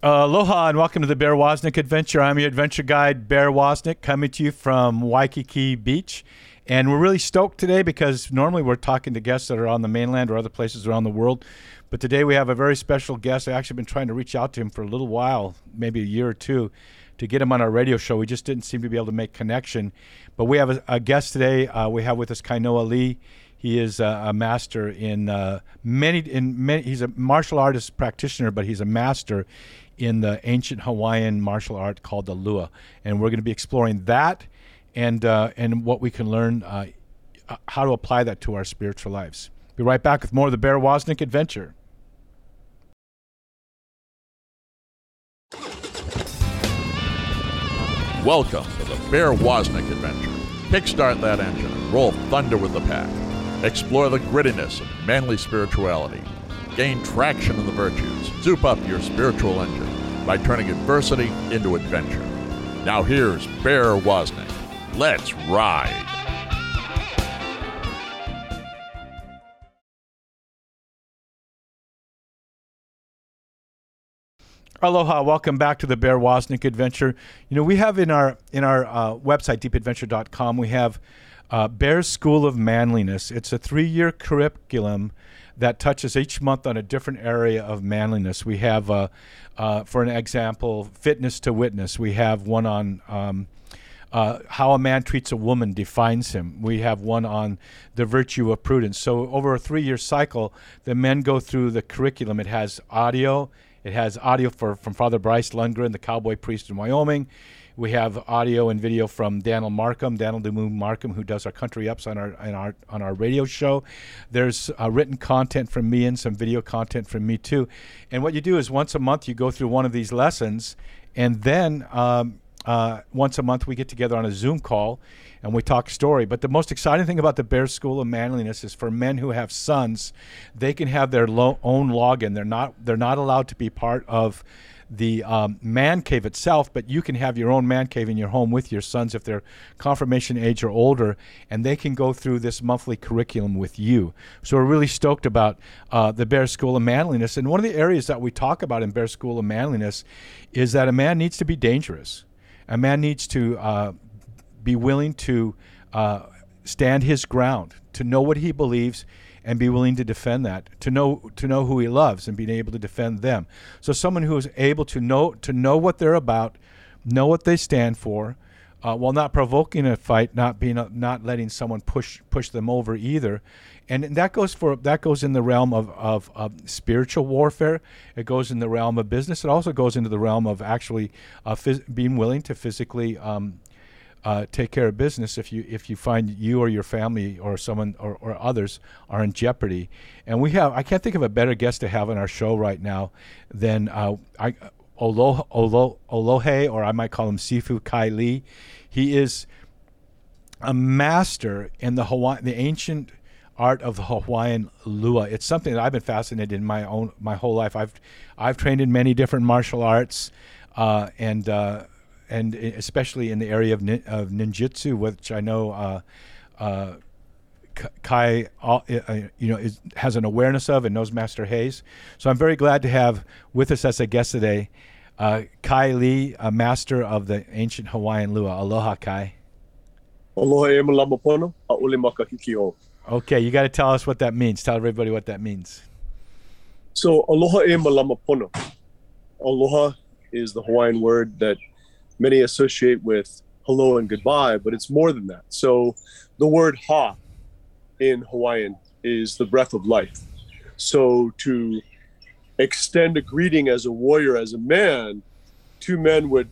Uh, aloha and welcome to the Bear Wozniak Adventure. I'm your adventure guide, Bear Wozniak, coming to you from Waikiki Beach. And we're really stoked today because normally we're talking to guests that are on the mainland or other places around the world. But today we have a very special guest. I've actually been trying to reach out to him for a little while, maybe a year or two, to get him on our radio show. We just didn't seem to be able to make connection. But we have a, a guest today. Uh, we have with us Kainoa Li. He is a, a master in uh, many in many. He's a martial artist practitioner, but he's a master in the ancient Hawaiian martial art called the lua, and we're going to be exploring that and uh, and what we can learn uh, how to apply that to our spiritual lives. Be right back with more of the Bear Wozniak adventure. Welcome to the Bear Wozniak adventure. Kickstart that engine and roll thunder with the pack. Explore the grittiness of manly spirituality. Gain traction in the virtues. Soup up your spiritual engine by turning adversity into adventure. Now here's Bear Wozniak. Let's ride. Aloha, welcome back to the Bear Wozniak adventure. You know, we have in our in our uh, website deepadventure.com, we have uh, Bear School of Manliness. It's a three-year curriculum that touches each month on a different area of manliness. We have, uh, uh, for an example, fitness to witness. We have one on um, uh, how a man treats a woman defines him. We have one on the virtue of prudence. So over a three-year cycle, the men go through the curriculum. It has audio. It has audio for, from Father Bryce Lungren, the cowboy priest in Wyoming. We have audio and video from Daniel Markham, Daniel Boone Markham, who does our country ups on our on our on our radio show. There's uh, written content from me and some video content from me too. And what you do is once a month you go through one of these lessons, and then um, uh, once a month we get together on a Zoom call and we talk story. But the most exciting thing about the Bear School of Manliness is for men who have sons, they can have their lo- own login. They're not they're not allowed to be part of the um, man cave itself, but you can have your own man cave in your home with your sons if they're confirmation age or older, and they can go through this monthly curriculum with you. So we're really stoked about uh, the Bear School of Manliness. And one of the areas that we talk about in Bear School of Manliness is that a man needs to be dangerous. A man needs to uh, be willing to uh, stand his ground, to know what he believes and be willing to defend that to know to know who he loves and being able to defend them so someone who is able to know to know what they're about know what they stand for uh, while not provoking a fight not being a, not letting someone push push them over either and that goes for that goes in the realm of, of, of, spiritual warfare. It goes in the realm of business. It also goes into the realm of actually uh, phys- being willing to physically um, uh, take care of business if you if you find you or your family or someone or, or others are in jeopardy. And we have I can't think of a better guest to have on our show right now than uh, I, Olo, Olo, Olohe, or I might call him Sifu Kai Li. He is a master in the Hawaii, the ancient art of the Hawaiian lua. It's something that I've been fascinated in my own my whole life. I've I've trained in many different martial arts, uh, and uh, and especially in the area of, nin, of ninjutsu, which I know uh, uh, Kai, uh, uh, you know, is, has an awareness of and knows Master Hayes. So I'm very glad to have with us as a guest today, uh, Kai Li, a master of the ancient Hawaiian lua. Aloha, Kai. Aloha e malamapono, makahiki Okay, you got to tell us what that means. Tell everybody what that means. So aloha e malamapono. Aloha is the Hawaiian word that many associate with hello and goodbye, but it's more than that. So the word ha in Hawaiian is the breath of life. So to extend a greeting as a warrior, as a man, two men would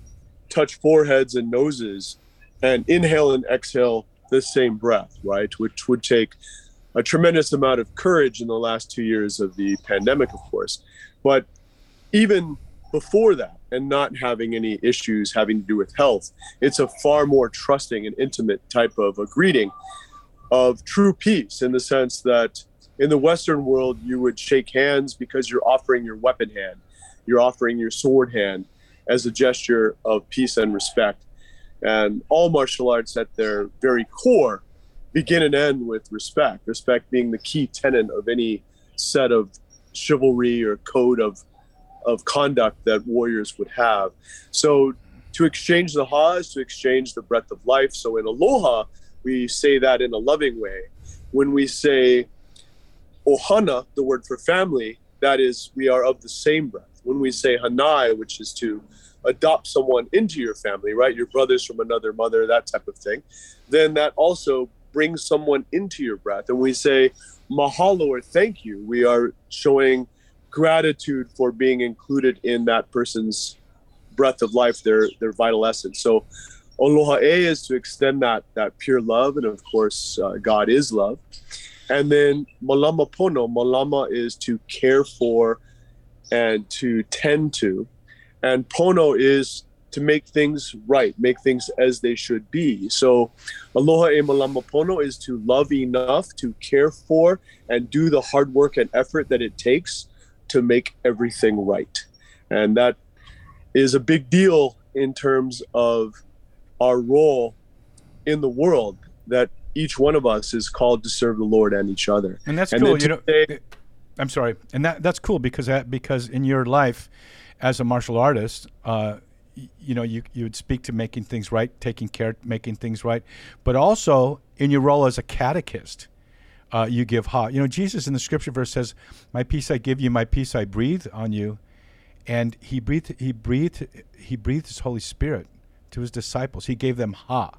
touch foreheads and noses and inhale and exhale the same breath, right? Which would take a tremendous amount of courage in the last two years of the pandemic, of course. But even before that and not having any issues having to do with health. It's a far more trusting and intimate type of a greeting of true peace in the sense that in the Western world, you would shake hands because you're offering your weapon hand, you're offering your sword hand as a gesture of peace and respect. And all martial arts at their very core begin and end with respect, respect being the key tenet of any set of chivalry or code of of conduct that warriors would have. So to exchange the ha is to exchange the breath of life. So in aloha, we say that in a loving way. When we say ohana, the word for family, that is, we are of the same breath. When we say hanai, which is to adopt someone into your family, right? Your brothers from another mother, that type of thing, then that also brings someone into your breath. And we say mahalo or thank you. We are showing gratitude for being included in that person's breath of life, their their vital essence. So aloha e is to extend that that pure love, and of course, uh, God is love. And then malama pono, malama is to care for and to tend to and pono is to make things right, make things as they should be. So, aloha e malama pono is to love enough to care for and do the hard work and effort that it takes to make everything right. And that is a big deal in terms of our role in the world that each one of us is called to serve the Lord and each other. And that's and cool. You know, I'm sorry, and that that's cool because that because in your life, as a martial artist, uh, you know, you, you would speak to making things right, taking care, making things right, but also in your role as a catechist, uh, you give ha. You know, Jesus in the scripture verse says, "My peace I give you, my peace I breathe on you," and he breathed, he breathed, he breathed his Holy Spirit to his disciples. He gave them ha.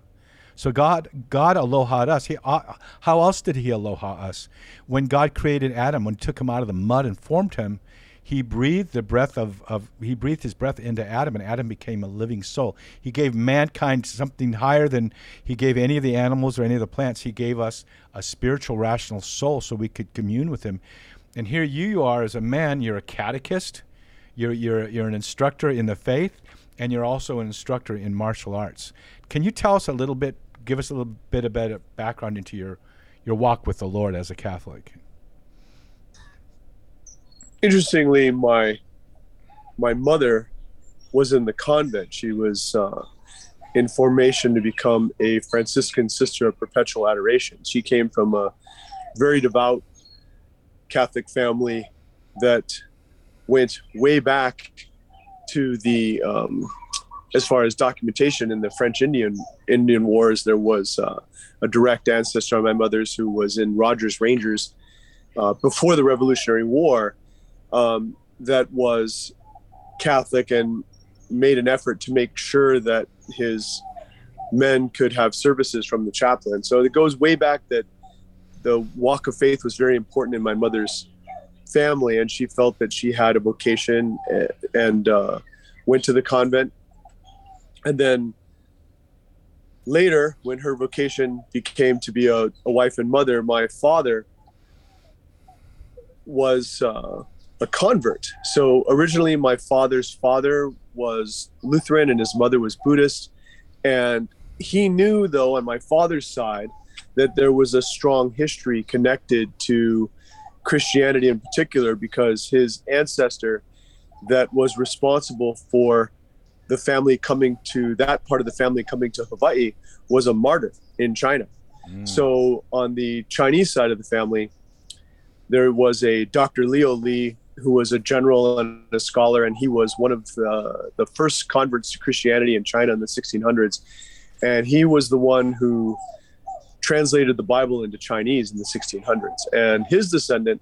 So God, God aloha us. He, uh, how else did He aloha us? When God created Adam, when He took him out of the mud and formed him, he breathed the breath of, of he breathed his breath into adam and adam became a living soul. He gave mankind something higher than he gave any of the animals or any of the plants. He gave us a spiritual rational soul so we could commune with him. And here you are as a man. You're a catechist. You're, you're, you're an instructor in the faith and you're also an instructor in martial arts. Can you tell us a little bit give us a little bit of background into your your walk with the lord as a catholic interestingly, my my mother was in the convent. She was uh, in formation to become a Franciscan sister of perpetual adoration. She came from a very devout Catholic family that went way back to the um, as far as documentation in the French Indian Indian Wars. There was uh, a direct ancestor of my mother's who was in Rogers Rangers uh, before the Revolutionary War um, that was Catholic and made an effort to make sure that his men could have services from the chaplain. So it goes way back that the walk of faith was very important in my mother's family, and she felt that she had a vocation and uh, went to the convent. And then later, when her vocation became to be a, a wife and mother, my father was. Uh, a convert. So originally, my father's father was Lutheran and his mother was Buddhist. And he knew, though, on my father's side, that there was a strong history connected to Christianity in particular because his ancestor that was responsible for the family coming to that part of the family coming to Hawaii was a martyr in China. Mm. So on the Chinese side of the family, there was a Dr. Leo Li who was a general and a scholar, and he was one of the, the first converts to Christianity in China in the 1600s. And he was the one who translated the Bible into Chinese in the 1600s. And his descendant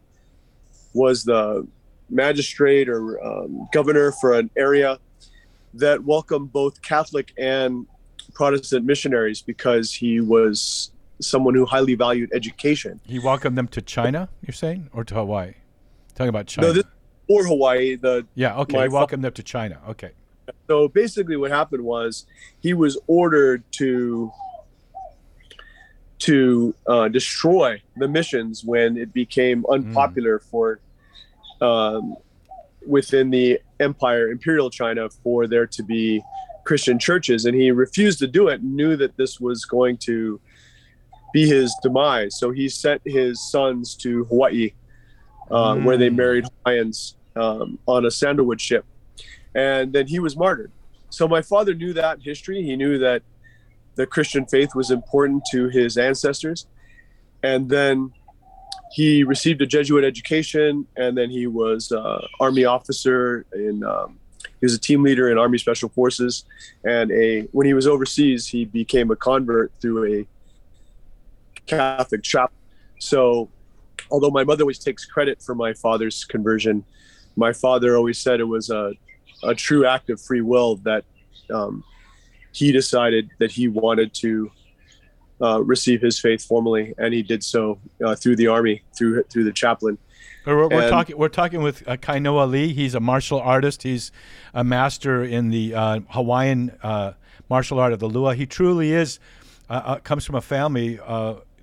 was the magistrate or um, governor for an area that welcomed both Catholic and Protestant missionaries because he was someone who highly valued education. He welcomed them to China, you're saying, or to Hawaii? Talking about China. No, this or Hawaii. The yeah, okay. He welcomed them to China. Okay. So basically, what happened was he was ordered to to uh, destroy the missions when it became hmm. unpopular mm. for um, within the empire, imperial China, for there to be Christian churches, and he refused to do it. Knew that this was going to be his demise, so he sent his sons to Hawaii uh, mm. where they married Hawaiians um, on a sandalwood ship. And then he was martyred. So my father knew that history. He knew that the Christian faith was important to his ancestors. And then he received a Jesuit education, and then he was uh, Army officer in. Um, he was a team leader in Army Special Forces, and a when he was overseas, he became a convert through a Catholic chapel. So, although my mother always takes credit for my father's conversion, my father always said it was a, a true act of free will that um, he decided that he wanted to uh, receive his faith formally, and he did so uh, through the army, through through the chaplain. We're, we're talking. We're talking with uh, Kainoa Li. He's a martial artist. He's a master in the uh, Hawaiian uh, martial art of the lua. He truly is. Uh, uh, comes from a family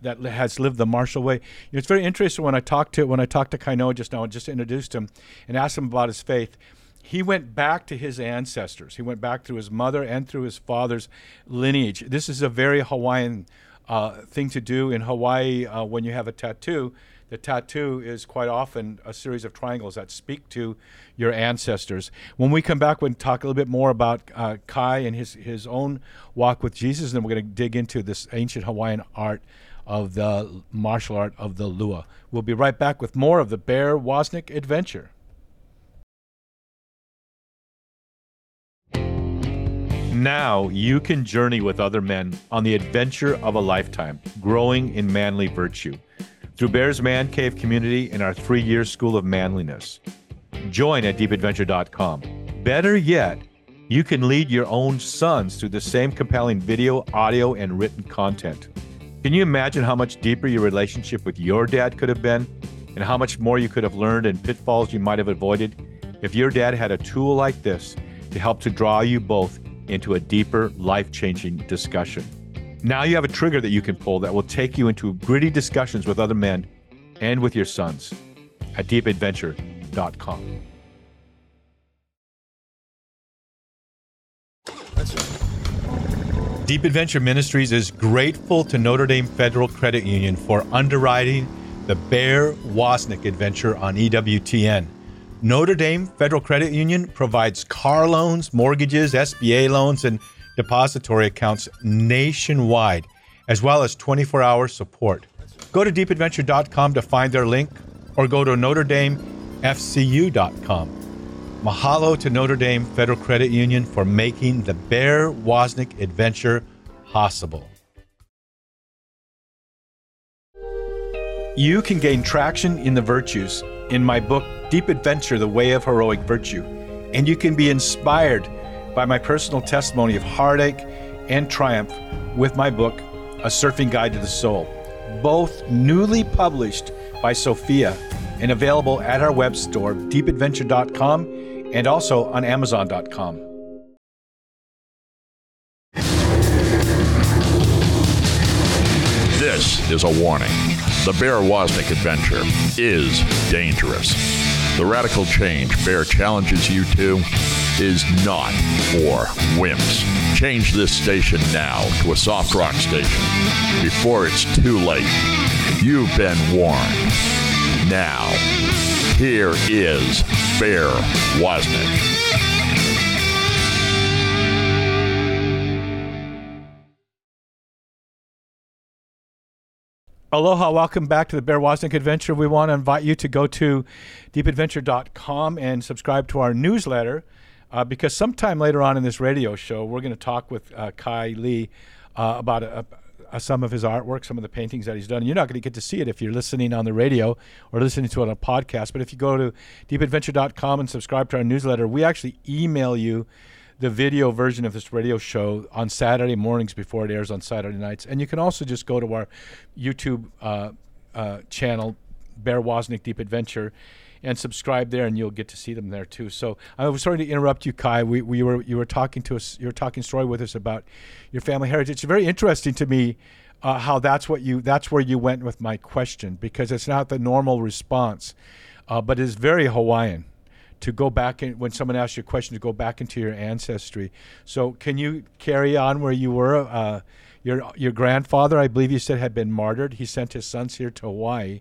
that has lived the martial way. You know, it's very interesting when I talked to when I talked to Kainoa just now and just introduced him and asked him about his faith he went back to his ancestors. He went back through his mother and through his father's lineage. This is a very Hawaiian uh, thing to do in Hawaii uh, when you have a tattoo. The tattoo is quite often a series of triangles that speak to your ancestors. When we come back, we'll talk a little bit more about uh, Kai and his, his own walk with Jesus, and then we're going to dig into this ancient Hawaiian art of the martial art of the Lua. We'll be right back with more of the Bear Wozniak adventure. Now you can journey with other men on the adventure of a lifetime, growing in manly virtue. Through Bear's Man Cave community and our three year school of manliness. Join at deepadventure.com. Better yet, you can lead your own sons through the same compelling video, audio, and written content. Can you imagine how much deeper your relationship with your dad could have been? And how much more you could have learned and pitfalls you might have avoided if your dad had a tool like this to help to draw you both into a deeper, life changing discussion. Now you have a trigger that you can pull that will take you into gritty discussions with other men and with your sons at deepadventure.com. Deep Adventure Ministries is grateful to Notre Dame Federal Credit Union for underwriting the Bear Wozniak adventure on EWTN. Notre Dame Federal Credit Union provides car loans, mortgages, SBA loans, and depository accounts nationwide, as well as 24 hour support. Go to deepadventure.com to find their link or go to NotreDameFCU.com. Mahalo to Notre Dame Federal Credit Union for making the Bear Wozniak adventure possible. You can gain traction in the virtues in my book, Deep Adventure The Way of Heroic Virtue. And you can be inspired by my personal testimony of heartache and triumph with my book, A Surfing Guide to the Soul, both newly published by Sophia and available at our web store, deepadventure.com, and also on amazon.com. This is a warning. The Bear Wozniak adventure is dangerous. The radical change Bear challenges you to is not for wimps. Change this station now to a soft rock station before it's too late. You've been warned. Now, here is Bear Wozniak. Aloha, welcome back to the Bear Wozniak Adventure. We want to invite you to go to deepadventure.com and subscribe to our newsletter uh, because sometime later on in this radio show, we're going to talk with uh, Kai Li uh, about a, a, some of his artwork, some of the paintings that he's done. You're not going to get to see it if you're listening on the radio or listening to it on a podcast, but if you go to deepadventure.com and subscribe to our newsletter, we actually email you the video version of this radio show on Saturday mornings before it airs on Saturday nights. And you can also just go to our YouTube uh, uh, channel, Bear Wozniak Deep Adventure, and subscribe there, and you'll get to see them there too. So I was sorry to interrupt you, Kai. We, we were you were talking to us, you were talking story with us about your family heritage. It's very interesting to me. Uh, how that's what you that's where you went with my question because it's not the normal response, uh, but it's very Hawaiian to go back in, when someone asks you a question to go back into your ancestry. So can you carry on where you were? Uh, your your grandfather, I believe you said, had been martyred. He sent his sons here to Hawaii,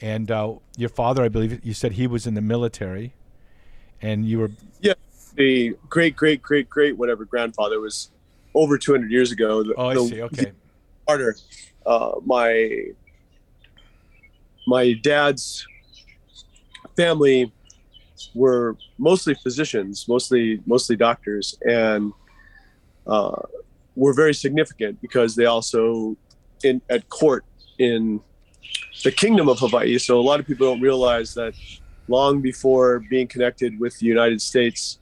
and uh, your father, I believe you said he was in the military, and you were yeah. The great great great great whatever grandfather was over 200 years ago. The, oh, I the, see. Okay. Martyr. Uh, my my dad's family were mostly physicians, mostly mostly doctors, and uh, were very significant because they also in at court in the kingdom of Hawaii. So a lot of people don't realize that long before being connected with the United States,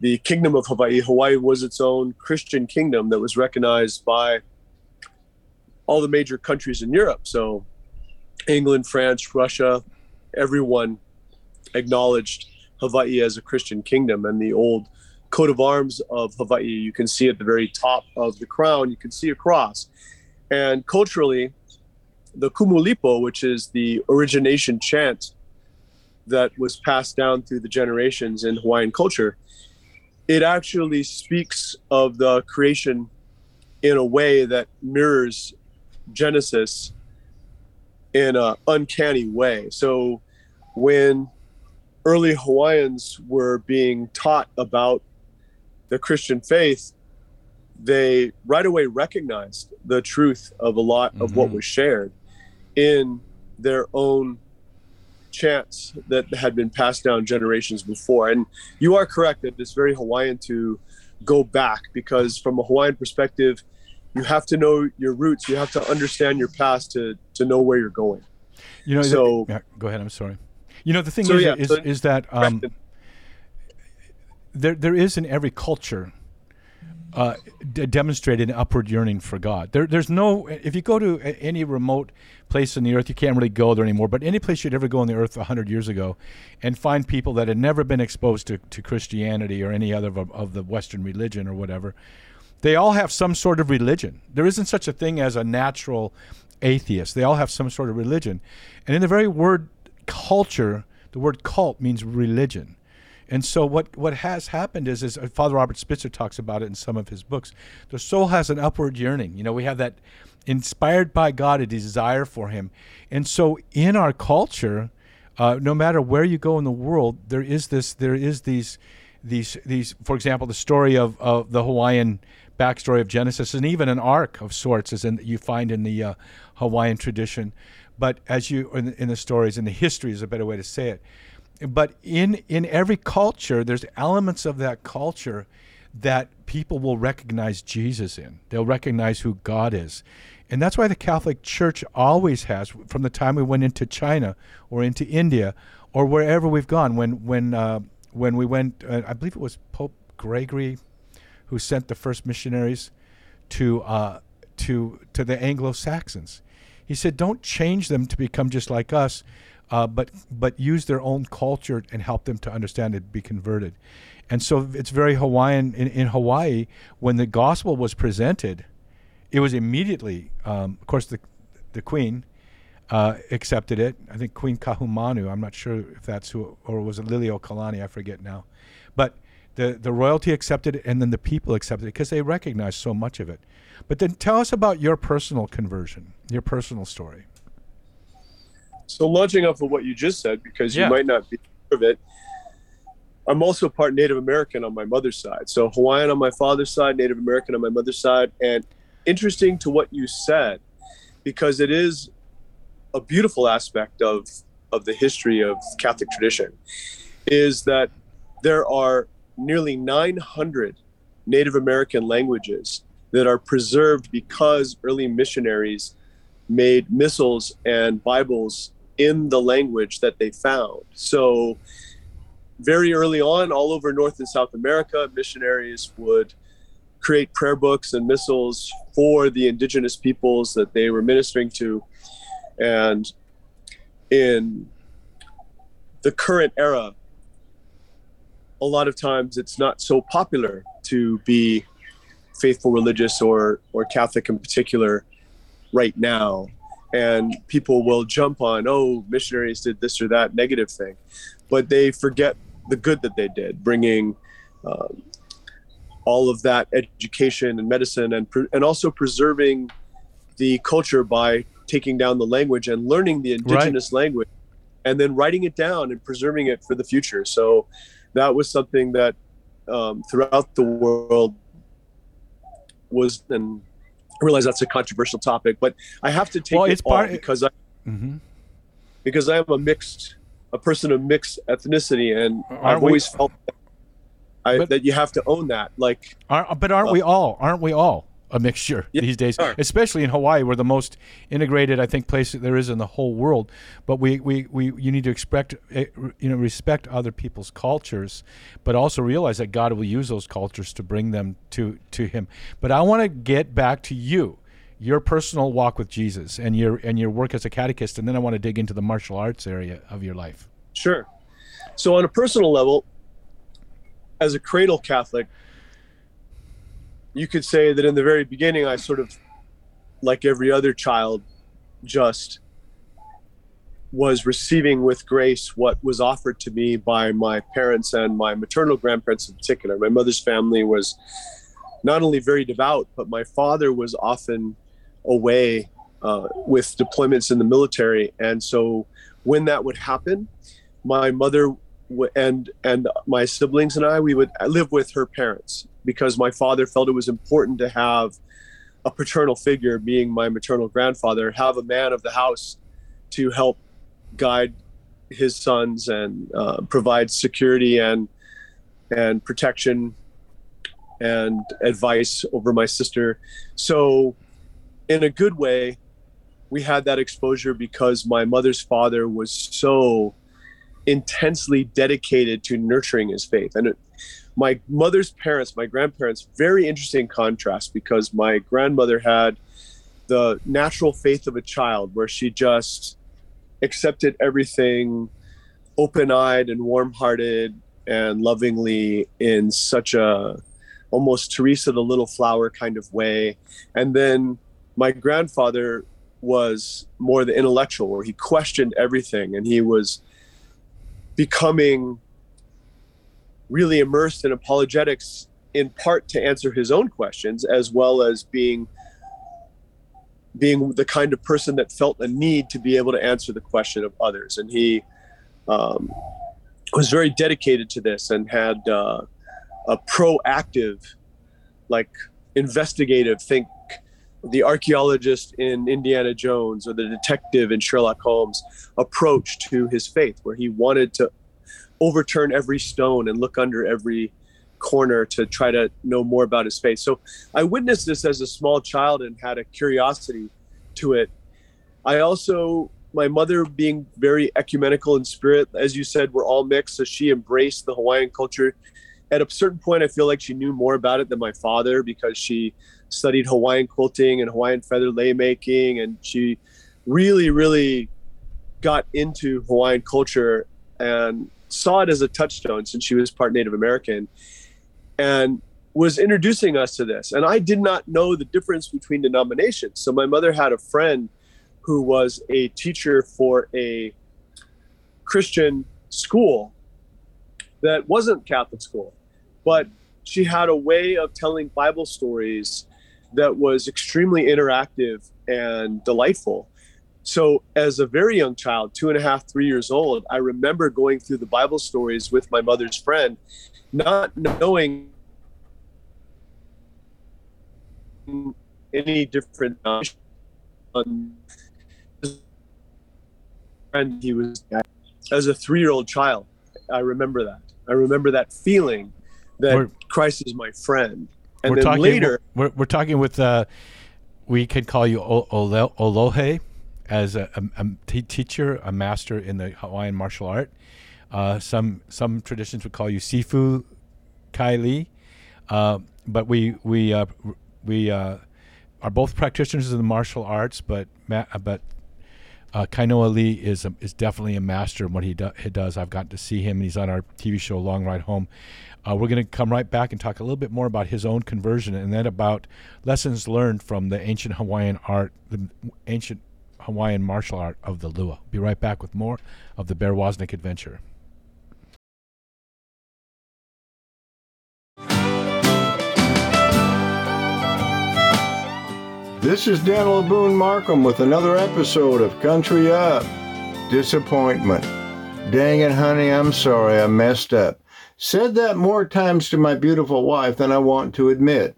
the kingdom of Hawaii, Hawaii was its own Christian kingdom that was recognized by all the major countries in Europe. So England, France, Russia, everyone acknowledged Hawaii as a Christian kingdom and the old coat of arms of Hawaii. You can see at the very top of the crown, you can see a cross. And culturally, the Kumulipo, which is the origination chant that was passed down through the generations in Hawaiian culture, it actually speaks of the creation in a way that mirrors Genesis in an uncanny way. So when early Hawaiians were being taught about the Christian faith, they right away recognized the truth of a lot of mm-hmm. what was shared in their own chants that had been passed down generations before. And you are correct that it's very Hawaiian to go back because, from a Hawaiian perspective, you have to know your roots. You have to understand your past to to know where you're going. You know, so the, yeah, go ahead. I'm sorry. You know, the thing so, is, yeah, is, so is that um, there there is in every culture uh, d- demonstrated an upward yearning for God. There, there's no. If you go to any remote place on the earth, you can't really go there anymore. But any place you'd ever go on the earth hundred years ago, and find people that had never been exposed to, to Christianity or any other of, of the Western religion or whatever, they all have some sort of religion. There isn't such a thing as a natural atheist. They all have some sort of religion, and in the very word culture, the word cult means religion. And so what, what has happened is, is uh, Father Robert Spitzer talks about it in some of his books. The soul has an upward yearning. You know, we have that inspired by God, a desire for Him. And so in our culture, uh, no matter where you go in the world, there is this, there is these, these, these. For example, the story of, of the Hawaiian backstory of Genesis, and even an ark of sorts, is in you find in the uh, Hawaiian tradition. But as you in, in the stories, in the history is a better way to say it but in in every culture there's elements of that culture that people will recognize Jesus in. They'll recognize who God is. And that's why the Catholic Church always has from the time we went into China or into India or wherever we've gone when when uh, when we went uh, I believe it was Pope Gregory who sent the first missionaries to uh, to to the Anglo-Saxons. He said don't change them to become just like us uh, but but use their own culture and help them to understand it, be converted. And so it's very Hawaiian in, in Hawaii when the gospel was presented, it was immediately, um, of course, the the queen uh, accepted it. I think Queen Kaahumanu. I'm not sure if that's who, or was it Liliuokalani? I forget now. But the the royalty accepted it, and then the people accepted it because they recognized so much of it. But then tell us about your personal conversion, your personal story. So launching off of what you just said, because you might not be aware of it, I'm also part Native American on my mother's side. So Hawaiian on my father's side, Native American on my mother's side. And interesting to what you said, because it is a beautiful aspect of of the history of Catholic tradition, is that there are nearly 900 Native American languages that are preserved because early missionaries made missals and Bibles in the language that they found. So, very early on, all over North and South America, missionaries would create prayer books and missals for the indigenous peoples that they were ministering to. And in the current era, a lot of times it's not so popular to be faithful religious or or Catholic in particular right now and people will jump on oh missionaries did this or that negative thing but they forget the good that they did bringing um, all of that education and medicine and and also preserving the culture by taking down the language and learning the indigenous right. language and then writing it down and preserving it for the future so that was something that um, throughout the world was and I realize that's a controversial topic, but I have to take well, it it's part, because I. Mm-hmm. because I am a mixed, a person of mixed ethnicity, and Aren't I've we- always felt that, I, But- that you have to own that. Like, Aren't, but aren't we all? Aren't we all a mixture Yeah, these days? Especially in Hawaii, we're the most integrated, I think, place there is in the whole world. But we, we, we you need to expect, eh, you know, respect other people's cultures, but also realize that God will use those cultures to bring them to to Him. But I want to get back to you. Your personal walk with Jesus and your and your work as a catechist, and then I want to dig into the martial arts area of your life. Sure. So, on a personal level, as a cradle Catholic, you could say that in the very beginning, I sort of, like every other child, just was receiving with grace what was offered to me by my parents and my maternal grandparents in particular. My mother's family was not only very devout, but my father was often away uh, with deployments in the military. And so when that would happen, my mother and and my siblings and I we would live with her parents because my father felt it was important to have a paternal figure, being my maternal grandfather, have a man of the house to help guide his sons and uh, provide security and and protection and advice over my sister. So, in a good way, we had that exposure because my mother's father was so intensely dedicated to nurturing his faith. And it, my mother's parents, my grandparents, very interesting contrast because my grandmother had the natural faith of a child where she just accepted everything open-eyed and warm-hearted and lovingly in such a almost Teresa the little flower kind of way. And then my grandfather was more the intellectual where he questioned everything and he was becoming really immersed in apologetics in part to answer his own questions as well as being being the kind of person that felt a need to be able to answer the question of others. And he um, was very dedicated to this and had uh, a proactive like investigative think the archaeologist in Indiana Jones or the detective in Sherlock Holmes approach to his faith, where he wanted to overturn every stone and look under every corner to try to know more about his faith. So I witnessed this as a small child and had a curiosity to it. I also, my mother being very ecumenical in spirit, as you said, we're all mixed. So she embraced the Hawaiian culture. At a certain point, I feel like she knew more about it than my father because she studied Hawaiian quilting and Hawaiian feather lei making, and she really, really got into Hawaiian culture and saw it as a touchstone since she was part Native American, and was introducing us to this. And I did not know the difference between denominations. So my mother had a friend who was a teacher for a Christian school that wasn't Catholic school, but she had a way of telling Bible stories that was extremely interactive and delightful. So, as a very young child, two and a half, three years old, I remember going through the Bible stories with my mother's friend, not knowing any different. And he was, as a three year old child, I remember that. I remember that feeling that Christ is my friend. And we're talking, later, we're, we're talking with, uh, we could call you Olohe as a, a, a te- teacher, a master in the Hawaiian martial art. Uh, some some traditions would call you Sifu Kaili, uh, but we we uh, we uh, are both practitioners of the martial arts. But ma- uh, but uh, Kainoa Li is a, is definitely a master in what he, do- he does. I've gotten to see him, and he's on our TV show Long Ride Home. Uh, we're going to come right back and talk a little bit more about his own conversion, and then about lessons learned from the ancient Hawaiian art, the ancient Hawaiian martial art of the lua. Be right back with more of the Bear Wozniak adventure. This is Daniel Boone Markham with another episode of Country Up. Disappointment. Dang it, honey, I'm sorry I messed up. Said that more times to my beautiful wife than I want to admit.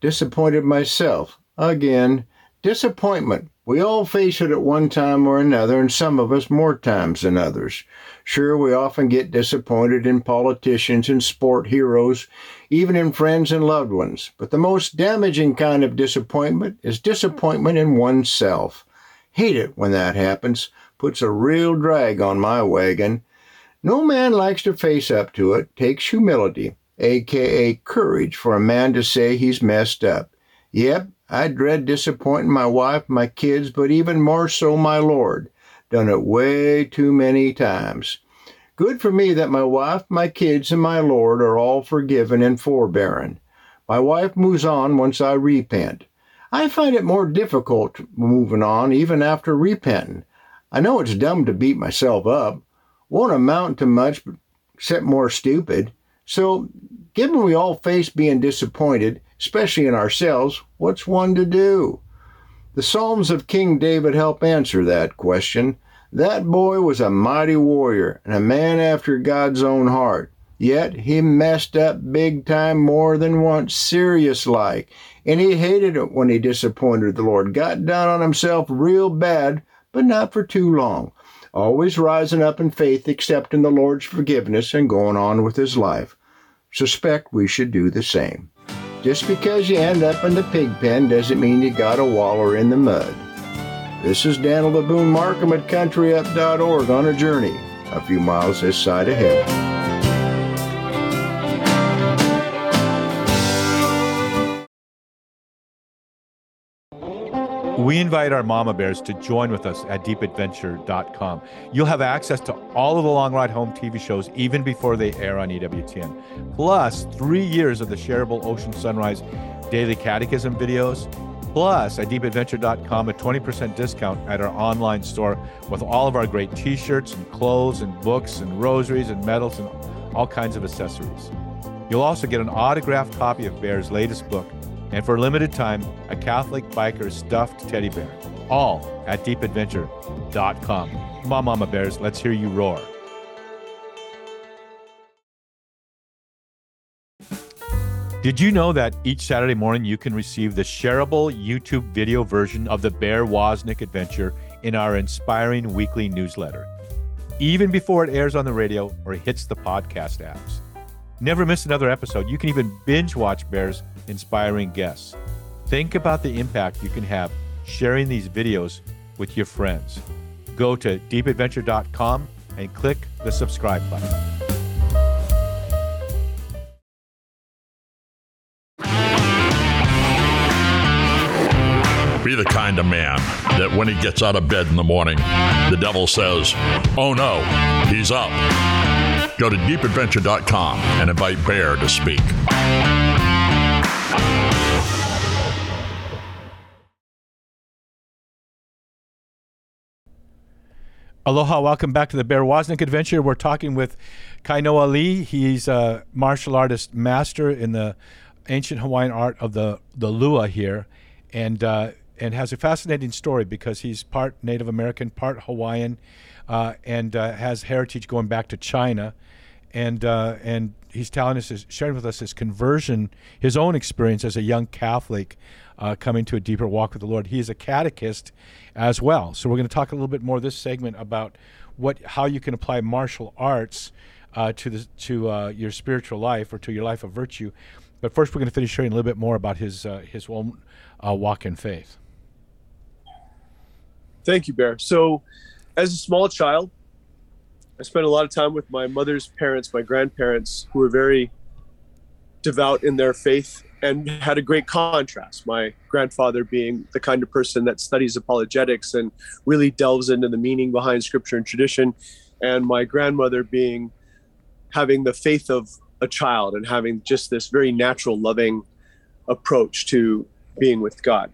Disappointed myself. Again, disappointment. We all face it at one time or another, and some of us more times than others. Sure, we often get disappointed in politicians and sport heroes, even in friends and loved ones. But the most damaging kind of disappointment is disappointment in oneself. Hate it when that happens. Puts a real drag on my wagon. No man likes to face up to it. Takes humility, aka courage, for a man to say he's messed up. Yep, I dread disappointing my wife, my kids, but even more so my Lord. Done it way too many times. Good for me that my wife, my kids, and my Lord are all forgiven and forbearing. My wife moves on once I repent. I find it more difficult moving on even after repenting. I know it's dumb to beat myself up. Won't amount to much except more stupid. So, given we all face being disappointed, especially in ourselves, what's one to do? The Psalms of King David help answer that question. That boy was a mighty warrior and a man after God's own heart. Yet he messed up big time more than once, serious like. And he hated it when he disappointed the Lord. Got down on himself real bad, but not for too long. Always rising up in faith, accepting the Lord's forgiveness, and going on with his life. Suspect we should do the same. Just because you end up in the pig pen doesn't mean you got a waller in the mud. This is Daniel Boone Markham at CountryUp.org on a journey a few miles this side of heaven. We invite our mama bears to join with us at deepadventure.com. You'll have access to all of the Long Ride Home TV shows even before they air on EWTN, plus three years of the shareable Ocean Sunrise Daily Catechism videos, plus at deepadventure.com a 20% discount at our online store with all of our great t shirts and clothes and books and rosaries and medals and all kinds of accessories. You'll also get an autographed copy of Bear's latest book and for a limited time, a Catholic biker stuffed teddy bear. All at deepadventure.com. Come on, Mama Bears, let's hear you roar. Did you know that each Saturday morning you can receive the shareable YouTube video version of the Bear Wozniak adventure in our inspiring weekly newsletter, even before it airs on the radio or hits the podcast apps? Never miss another episode. You can even binge watch Bear's inspiring guests. Think about the impact you can have sharing these videos with your friends. Go to deepadventure.com and click the subscribe button. Be the kind of man that when he gets out of bed in the morning, the devil says, Oh no, he's up. Go to deepadventure.com and invite Bear to speak. Aloha, welcome back to the Bear Wozniak Adventure. We're talking with Kainoa Li. He's a martial artist master in the ancient Hawaiian art of the, the lua here, and uh, and has a fascinating story because he's part Native American, part Hawaiian, uh, and uh, has heritage going back to China, and uh, and he's telling us, sharing with us his conversion, his own experience as a young Catholic, uh, coming to a deeper walk with the Lord. He is a catechist as well. So we're going to talk a little bit more this segment about what how you can apply martial arts uh, to the to uh, your spiritual life or to your life of virtue. But first, we're going to finish sharing a little bit more about his uh, his own uh, walk in faith. Thank you, Bear. So, as a small child, I spent a lot of time with my mother's parents, my grandparents, who were very devout in their faith and had a great contrast. My grandfather being the kind of person that studies apologetics and really delves into the meaning behind scripture and tradition, and my grandmother being having the faith of a child and having just this very natural, loving approach to being with God.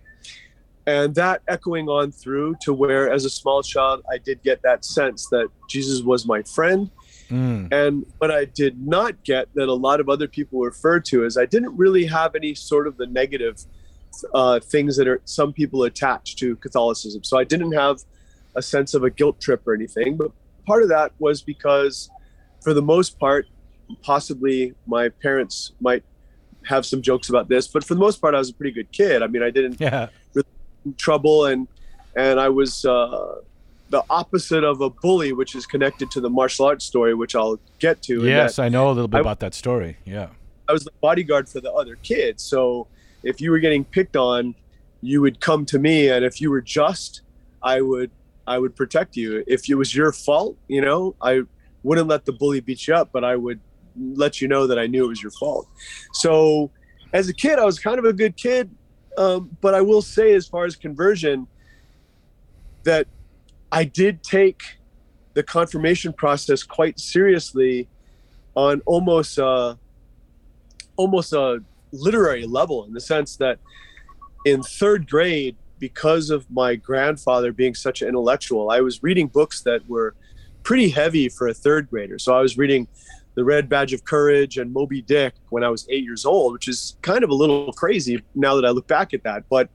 And that echoing on through to where, as a small child, I did get that sense that Jesus was my friend Mm. And what I did not get that a lot of other people refer to is I didn't really have any sort of the negative uh, things that are some people attach to Catholicism. So I didn't have a sense of a guilt trip or anything. But part of that was because, for the most part, possibly my parents might have some jokes about this, but for the most part, I was a pretty good kid. I mean, I didn't yeah. really trouble and and I was uh, the opposite of a bully, which is connected to the martial arts story, which I'll get to. Yes, I know a little bit I- about that story. Yeah. I was the bodyguard for the other kids. So if you were getting picked on, you would come to me, and if you were just, I would I would protect you. If it was your fault, you know, I wouldn't let the bully beat you up, but I would let you know that I knew it was your fault. So as a kid, I was kind of a good kid, um, but I will say, as far as conversion, that I did take the confirmation process quite seriously on almost. Uh, almost a literary level in the sense that in third grade because of my grandfather being such an intellectual i was reading books that were pretty heavy for a third grader so i was reading the red badge of courage and moby dick when i was eight years old which is kind of a little crazy now that i look back at that but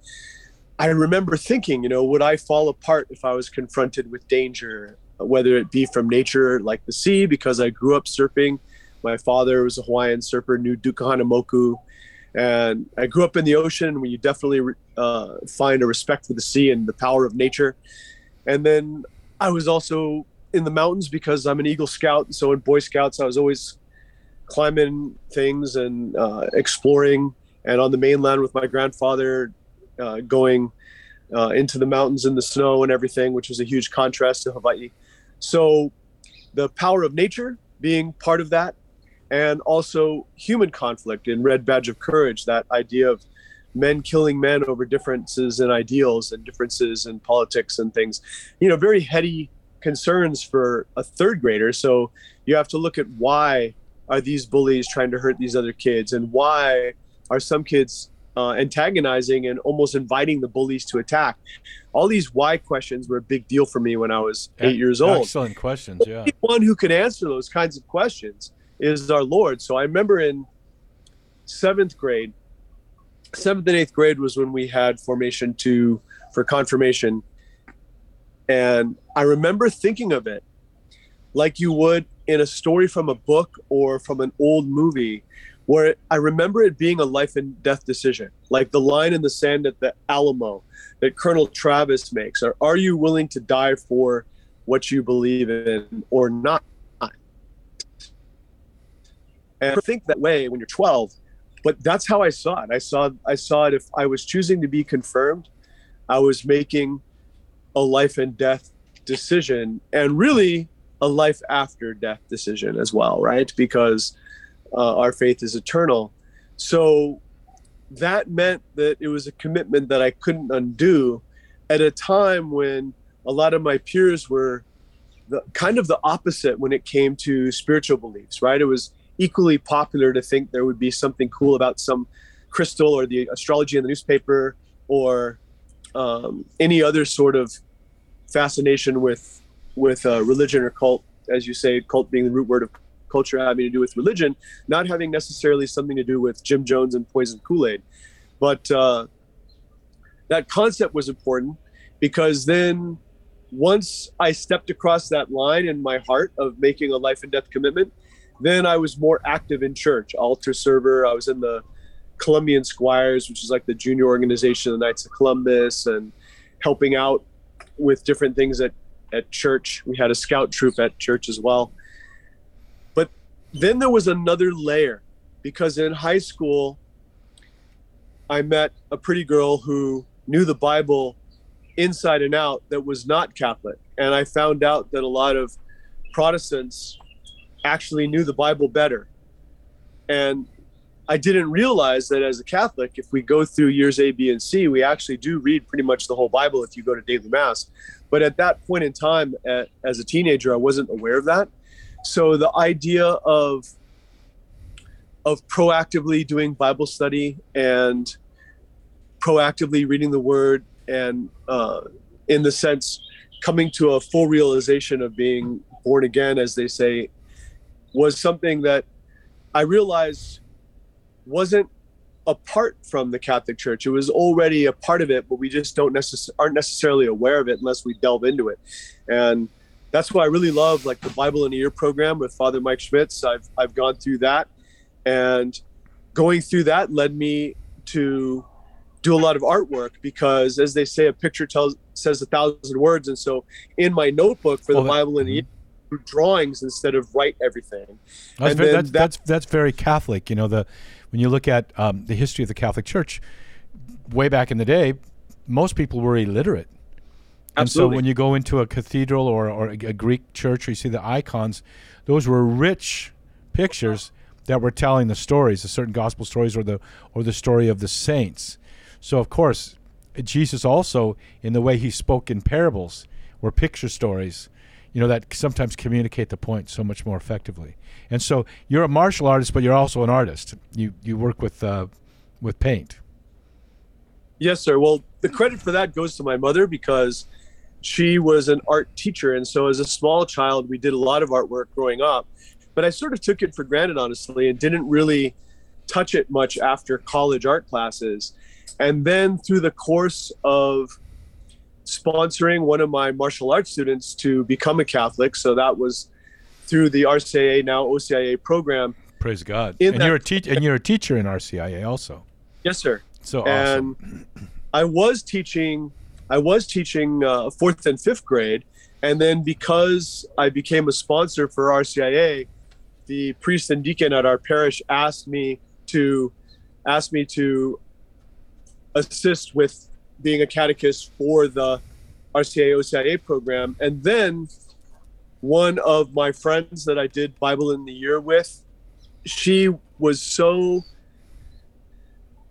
i remember thinking you know would i fall apart if i was confronted with danger whether it be from nature like the sea because i grew up surfing my father was a Hawaiian surfer, knew Duke Kahanamoku. And I grew up in the ocean where you definitely uh, find a respect for the sea and the power of nature. And then I was also in the mountains because I'm an Eagle Scout. So in Boy Scouts, I was always climbing things and uh, exploring. And on the mainland with my grandfather, uh, going uh, into the mountains in the snow and everything, which was a huge contrast to Hawaii. So the power of nature being part of that and also human conflict in Red Badge of Courage, that idea of men killing men over differences in ideals and differences in politics and things, you know, very heady concerns for a third grader. So you have to look at why are these bullies trying to hurt these other kids and why are some kids uh, antagonizing and almost inviting the bullies to attack. All these why questions were a big deal for me when I was eight years old. Excellent questions. Yeah. One who could answer those kinds of questions is our Lord. So I remember in seventh grade, seventh and eighth grade was when we had formation two for confirmation. And I remember thinking of it like you would in a story from a book or from an old movie where I remember it being a life and death decision, like the line in the sand at the Alamo that Colonel Travis makes. Or are you willing to die for what you believe in or not? and think that way when you're 12 but that's how i saw it i saw i saw it if i was choosing to be confirmed i was making a life and death decision and really a life after death decision as well right? Because uh, our faith is eternal. So that meant that it was a commitment that i couldn't undo at a time when a lot of my peers were the kind of the opposite when it came to spiritual beliefs right? It was equally popular to think there would be something cool about some crystal or the astrology in the newspaper or um, any other sort of fascination with with uh, religion or cult, as you say, cult being the root word of culture having to do with religion, not having necessarily something to do with Jim Jones and poison Kool Aid, but uh, that concept was important because then once I stepped across that line in my heart of making a life and death commitment, then I was more active in church, altar server. I was in the Columbian Squires, which is like the junior organization of the Knights of Columbus, and helping out with different things at, at church. We had a scout troop at church as well. But then there was another layer because in high school, I met a pretty girl who knew the Bible inside and out that was not Catholic. And I found out that a lot of Protestants actually knew the Bible better. And I didn't realize that as a Catholic, if we go through years A, B, and C, we actually do read pretty much the whole Bible if you go to daily Mass. But at that point in time, as a teenager, I wasn't aware of that. So the idea of of proactively doing Bible study and proactively reading the Word and, uh, in the sense, coming to a full realization of being born again, as they say, was something that I realized wasn't apart from the Catholic Church. It was already a part of it, but we just don't necess- aren't necessarily aware of it unless we delve into it. And that's why I really love like the Bible in a Year program with Father Mike Schmitz. I've I've gone through that, and going through that led me to do a lot of artwork because, as they say, a picture tells says a thousand words. And so, in my notebook for the Well, Bible in a mm-hmm. year, drawings instead of write everything. That's, And very, then that's, that- that's that's very Catholic. You know, the when you look at um, the history of the Catholic Church, way back in the day, most people were illiterate. And so when you go into a cathedral or, or a, a Greek church, or you see the icons, those were rich pictures that were telling the stories, the certain gospel stories, or the or the story of the saints. So of course, Jesus also, in the way he spoke in parables, were picture stories, you know, that sometimes communicate the point so much more effectively. And so you're a martial artist, but you're also an artist. You you work with uh, with paint. Yes, sir. Well, the credit for that goes to my mother because she was an art teacher. And so as a small child, we did a lot of artwork growing up. But I sort of took it for granted, honestly, and didn't really touch it much after college art classes. And then through the course of sponsoring one of my martial arts students to become a Catholic, so that was through the RCIA, now OCIA program. Praise God. In and that- you're a teacher, and you're a teacher in RCIA also. Yes, sir. So awesome. and I was teaching I was teaching uh, fourth and fifth grade, and then because I became a sponsor for RCIA, the priest and deacon at our parish asked me to asked me to assist with being a catechist for the RCIA OCIA program, and then one of my friends that I did Bible in the Year with, she was so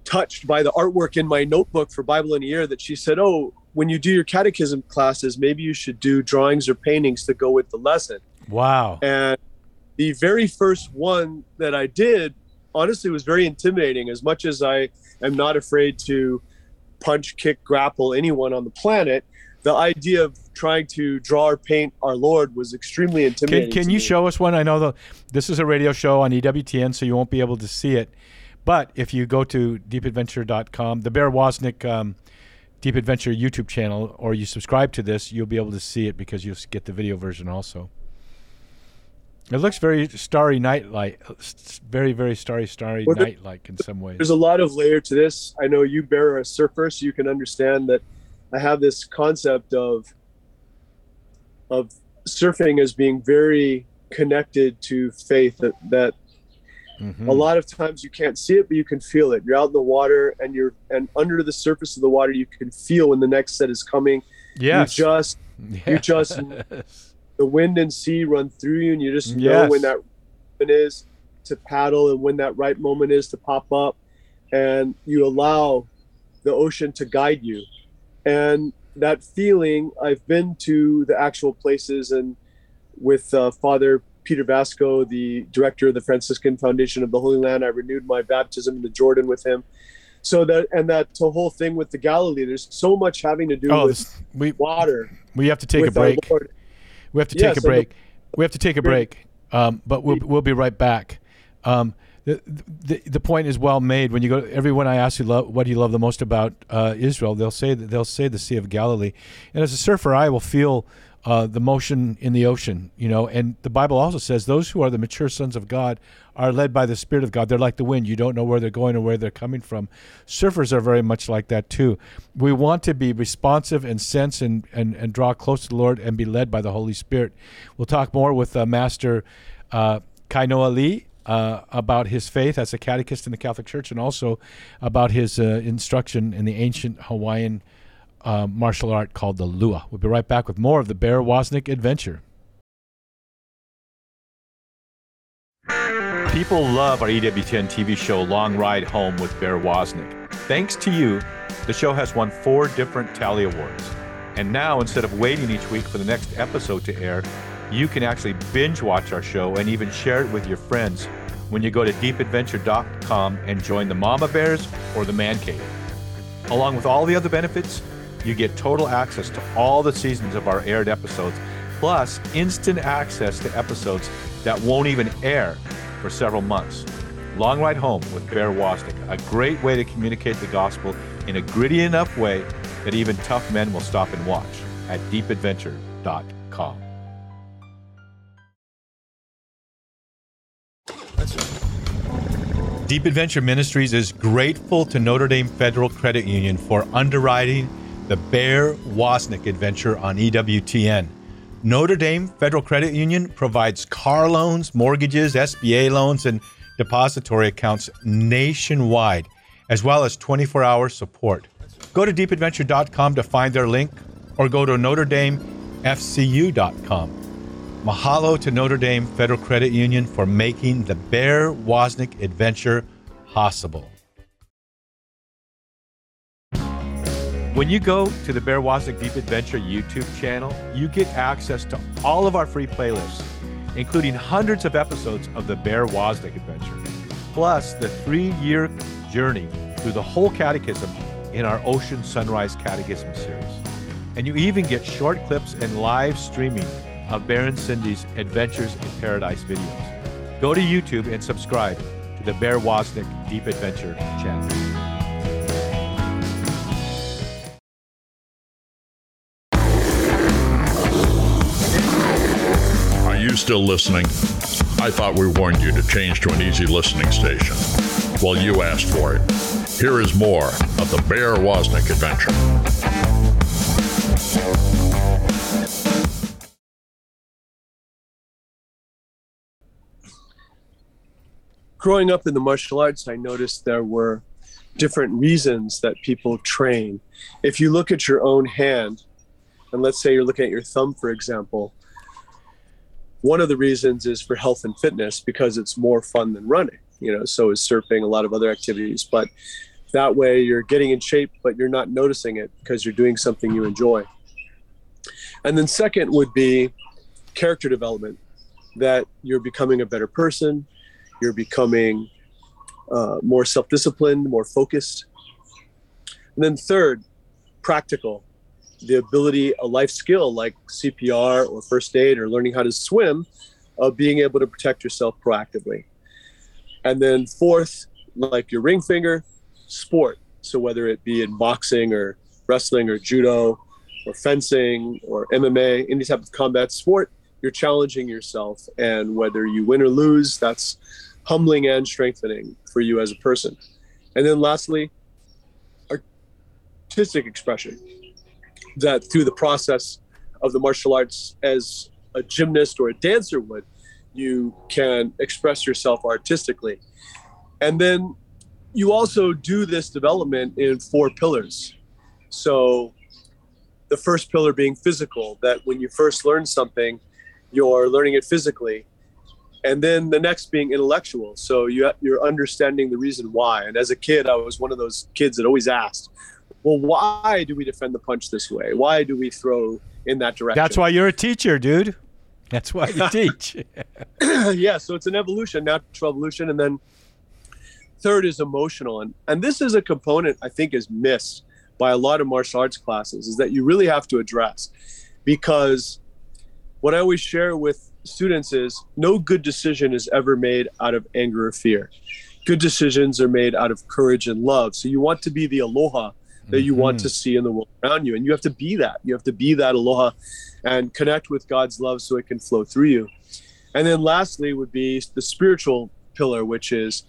touched by the artwork in my notebook for Bible in a Year that she said, "Oh, when you do your catechism classes, maybe you should do drawings or paintings to go with the lesson." wow. And the very first one that I did, honestly, was very intimidating. As much as I am not afraid to punch, kick, grapple anyone on the planet, the idea of trying to draw or paint our Lord was extremely intimidating. can to you show us one? I know the this is a radio show on EWTN, so you won't be able to see it. But if you go to deepadventure.com, the Bear Wozniak um, Deep Adventure YouTube channel, or you subscribe to this, you'll be able to see it because you'll get the video version also. It looks very starry night like, very very starry starry Well, night like in some ways. there's a lot of layer to this. I know you bear a surfer, so you can understand that I have this concept of of surfing as being very connected to faith that that Mhm. a lot of times you can't see it but you can feel it you're out in the water and you're and under the surface of the water you can feel when the next set is coming Yes. you just you just- Yes. the wind and sea run through you and you just know Yes. when that moment is to paddle and when that right moment is to pop up and you allow the ocean to guide you and that feeling i've been to the actual places and with uh, father peter vasko the director of the franciscan foundation of the holy land i renewed my baptism in the jordan with him so that and that whole thing with the galilee there's so much having to do Oh, with this, we water we have to take a break. We have to Yeah, take a so the- break. we have to take a break. Um, but we'll we'll be right back. Um, the, the the point is well made. When you go, everyone I ask you love, what do you love the most about uh, Israel? They'll say they'll say the Sea of Galilee. And as a surfer, I will feel uh, the motion in the ocean. You know, and the Bible also says those who are the mature sons of God are led by the Spirit of God. They're like the wind. You don't know where they're going or where they're coming from. Surfers are very much like that too. We want to be responsive and sense and, and, and draw close to the Lord and be led by the Holy Spirit. We'll talk more with uh, Master uh, Kainoa Li uh, about his faith as a catechist in the Catholic Church and also about his uh, instruction in the ancient Hawaiian uh, martial art called the Lua. We'll be right back with more of the Bear Wozniak adventure. People love our EWTN TV show Long Ride Home with Bear Wozniak. Thanks to you, the show has won four different Telly Awards. And now, instead of waiting each week for the next episode to air, you can actually binge watch our show and even share it with your friends when you go to deepadventure.com and join the Mama Bears or the Man Cave. Along with all the other benefits, you get total access to all the seasons of our aired episodes, plus instant access to episodes that won't even air for several months. Long Ride Home with Bear Wozniak, a great way to communicate the gospel in a gritty enough way that even tough men will stop and watch at deepadventure.com. Deep Adventure Ministries is grateful to Notre Dame Federal Credit Union for underwriting the Bear Wozniak adventure on EWTN. Notre Dame Federal Credit Union provides car loans, mortgages, SBA loans, and depository accounts nationwide, as well as 24 hour support. Go to deepadventure.com to find their link or go to NotreDameFCU.com. Mahalo to Notre Dame Federal Credit Union for making the Bear Wozniak adventure possible. When you go to the Bear Wozniak Deep Adventure YouTube channel, you get access to all of our free playlists, including hundreds of episodes of the Bear Wozniak Adventure, plus the three year journey through the whole catechism in our Ocean Sunrise Catechism series. And you even get short clips and live streaming of Bear Cindy's Adventures in Paradise videos. Go to YouTube and subscribe to the Bear Wozniak Deep Adventure channel. Are you still listening? I thought we warned you to change to an easy listening station. Well, you asked for it. Here is more of the Bear Wozniak adventure. Growing up in the martial arts, I noticed there were different reasons that people train. If you look at your own hand, and let's say you're looking at your thumb, for example, one of the reasons is for health and fitness because it's more fun than running. You know, so is surfing, a lot of other activities. But that way you're getting in shape, but you're not noticing it because you're doing something you enjoy. And then, second would be character development that you're becoming a better person, you're becoming uh, more self disciplined, more focused. And then, third, practical the ability, a life skill like CPR or first aid or learning how to swim, of being able to protect yourself proactively. And then, fourth, like your ring finger, sport. So, whether it be in boxing or wrestling or judo or fencing or MMA, any type of combat sport, you're challenging yourself. And whether you win or lose, that's humbling and strengthening for you as a person. And then lastly, artistic expression. That through the process of the martial arts, as a gymnast or a dancer would, you can express yourself artistically. And then you also do this development in four pillars. So the first pillar being physical, that when you first learn something, you're learning it physically and then the next being intellectual. So you you're understanding the reason why. And as a kid i was one of those kids that always asked well why do we defend the punch this way? Why do we throw in that direction? That's why you're a teacher dude. That's why you teach. Yeah so it's an evolution natural evolution. And then third is emotional. And and this is a component i think is missed by a lot of martial arts classes is that you really have to address. Because what i always share with students is no good decision is ever made out of anger or fear. Good decisions are made out of courage and love. So you want to be the aloha that you mm-hmm. want to see in the world around you. And you have to be that. You have to be that aloha and connect with God's love so it can flow through you. And then lastly would be the spiritual pillar, which is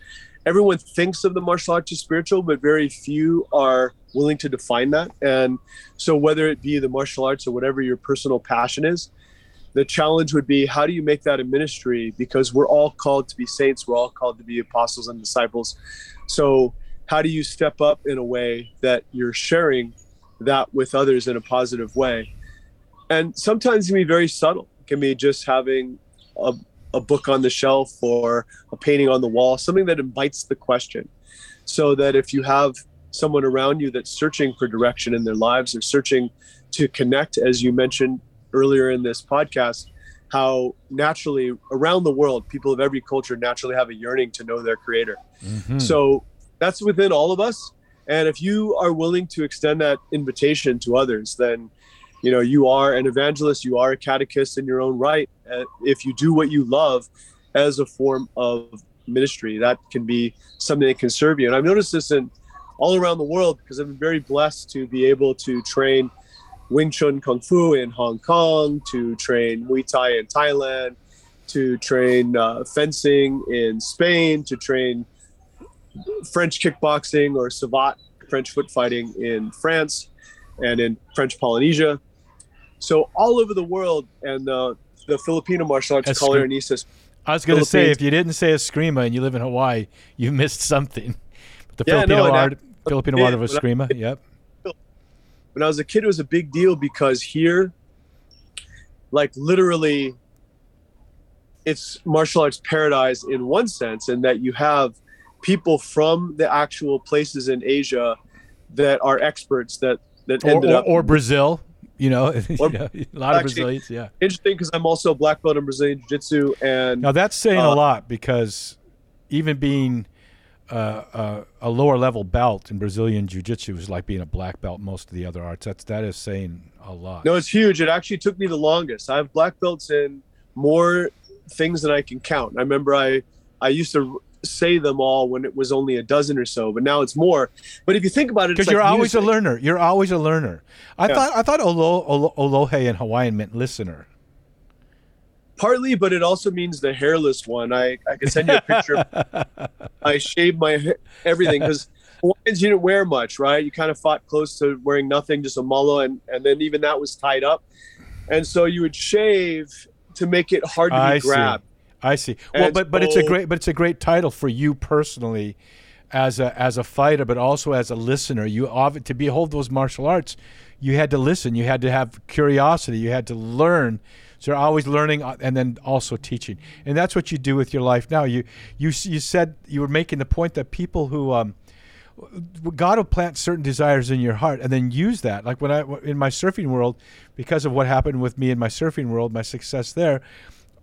everyone thinks of the martial arts as spiritual, but very few are willing to define that. And so whether it be the martial arts or whatever your personal passion is, the challenge would be how do you make that a ministry? Because we're all called to be saints we're all called to be apostles and disciples. So how do you step up in a way that you're sharing that with others in a positive way? And sometimes it can be very subtle. It can be just having a, a book on the shelf or a painting on the wall something that invites the question. So that if you have someone around you that's searching for direction in their lives or searching to connect as you mentioned earlier in this podcast how naturally around the world people of every culture naturally have a yearning to know their creator. Mm-hmm. so that's within all of us. And if you are willing to extend that invitation to others then you know you are an evangelist you are a catechist in your own right if you do what you love as a form of ministry that can be something that can serve you. And i've noticed this in all around the world because i've been very blessed to be able to train Wing Chun Kung Fu in Hong Kong, to train Muay Thai in Thailand, to train uh, fencing in Spain, to train French kickboxing or savate French foot fighting in France and in French Polynesia. So all over the world, and uh, the Filipino martial arts. Kali Arnis. I was going to say, if you didn't say Eskrima and you live in Hawaii, you missed something. The Yeah, Filipino no, and I- art, Filipino art of I- Eskrima, yep. When I was a kid, it was a big deal because here, like literally, it's martial arts paradise in one sense, in that you have people from the actual places in Asia that are experts that that Or, ended or, up or Brazil, you know, Or- you know, a lot of Brazilians, yeah. interesting because I'm also a black belt in Brazilian Jiu Jitsu and Now that's saying a Uh, lot because even being uh, a lower level belt in Brazilian Jiu Jitsu is like being a black belt most of the other arts. That's that is saying a lot. No, it's huge. It actually took me the longest. I have black belts in more things than I can count. I remember I I used to say them all when it was only a dozen or so, but now it's more. But if you think about it, because you're like always a learner. You're always a learner. I Yeah. thought I thought olo, olo, olohe in Hawaiian meant listener. Partly, but it also means the hairless one. I I can send you a picture. I shaved my everything because Hawaiians you didn't wear much, right? You kind of fought close to wearing nothing, just a malo, and and then even that was tied up, and so you would shave to make it hard to be I see. grabbed. I see. Well, And but but it's a great but it's a great title for you personally, as a as a fighter, but also as a listener. You to behold those martial arts, you had to listen. You had to have curiosity. You had to learn. So you're always learning uh, and then also teaching, and that's what you do with your life now. You you you said you were making the point that people who um, God will plant certain desires in your heart and then use that. Like when I in my surfing world, because of what happened with me in my surfing world, my success there.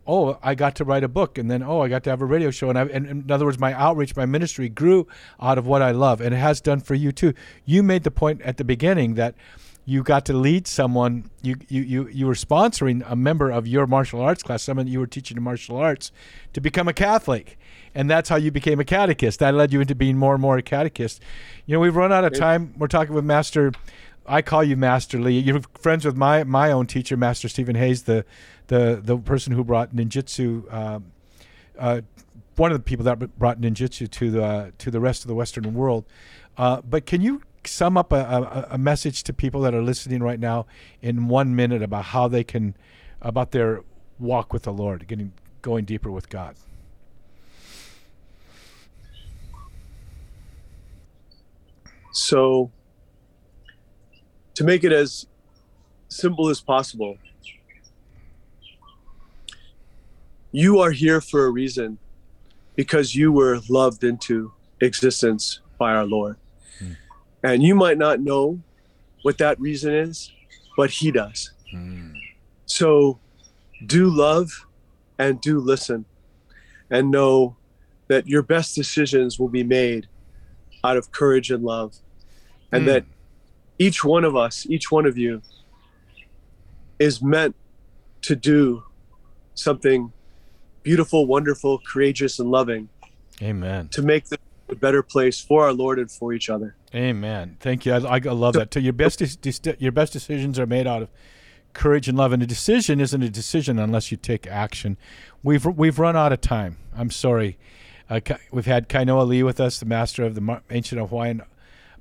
Oh, I got to write a book, and then oh, I got to have a radio show, and, I, and in other words, my outreach, my ministry grew out of what I love, and it has done for you too. You made the point at the beginning that you got to lead someone. You you you, you were sponsoring a member of your martial arts class, someone you were teaching in martial arts, to become a Catholic, and that's how you became a catechist. That led you into being more and more a catechist. You know, we've run out of time. We're talking with Master. I call you Master Li. You're friends with my my own teacher, Master Stephen Hayes, the the the person who brought ninjutsu. Um, uh, one of the people that brought ninjutsu to the to the rest of the Western world. Uh, but can you sum up a, a, a message to people that are listening right now in one minute about how they can about their walk with the Lord, getting going deeper with God? So, to make it as simple as possible, you are here for a reason because you were loved into existence by our Lord. And you might not know what that reason is, but He does. So, do love and do listen and know that your best decisions will be made out of courage and love. And Hmm. that each one of us, each one of you, is meant to do something beautiful, wonderful, courageous, and loving Amen. to make the a better place for our Lord and for each other. Amen. Thank you. I, I love that too. Your best your best decisions are made out of courage and love, and a decision isn't a decision unless you take action. We've we've run out of time. I'm sorry. Uh, we've had Kainoa Li with us, the master of the mar- ancient Hawaiian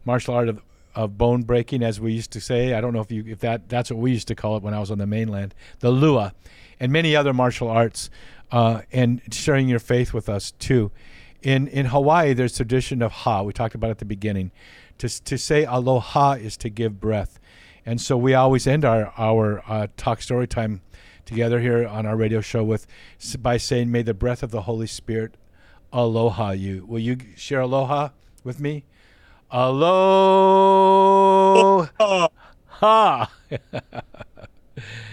martial art of, of bone breaking, as we used to say. I don't know if you if that that's what we used to call it when I was on the mainland, the lua, and many other martial arts, uh, and sharing your faith with us too. In in Hawaii, there's tradition of ha. We talked about it at the beginning. To to say aloha is to give breath, and so we always end our our uh, talk story time together here on our radio show with by saying, "May the breath of the Holy Spirit aloha you." Will you share aloha with me? Aloha.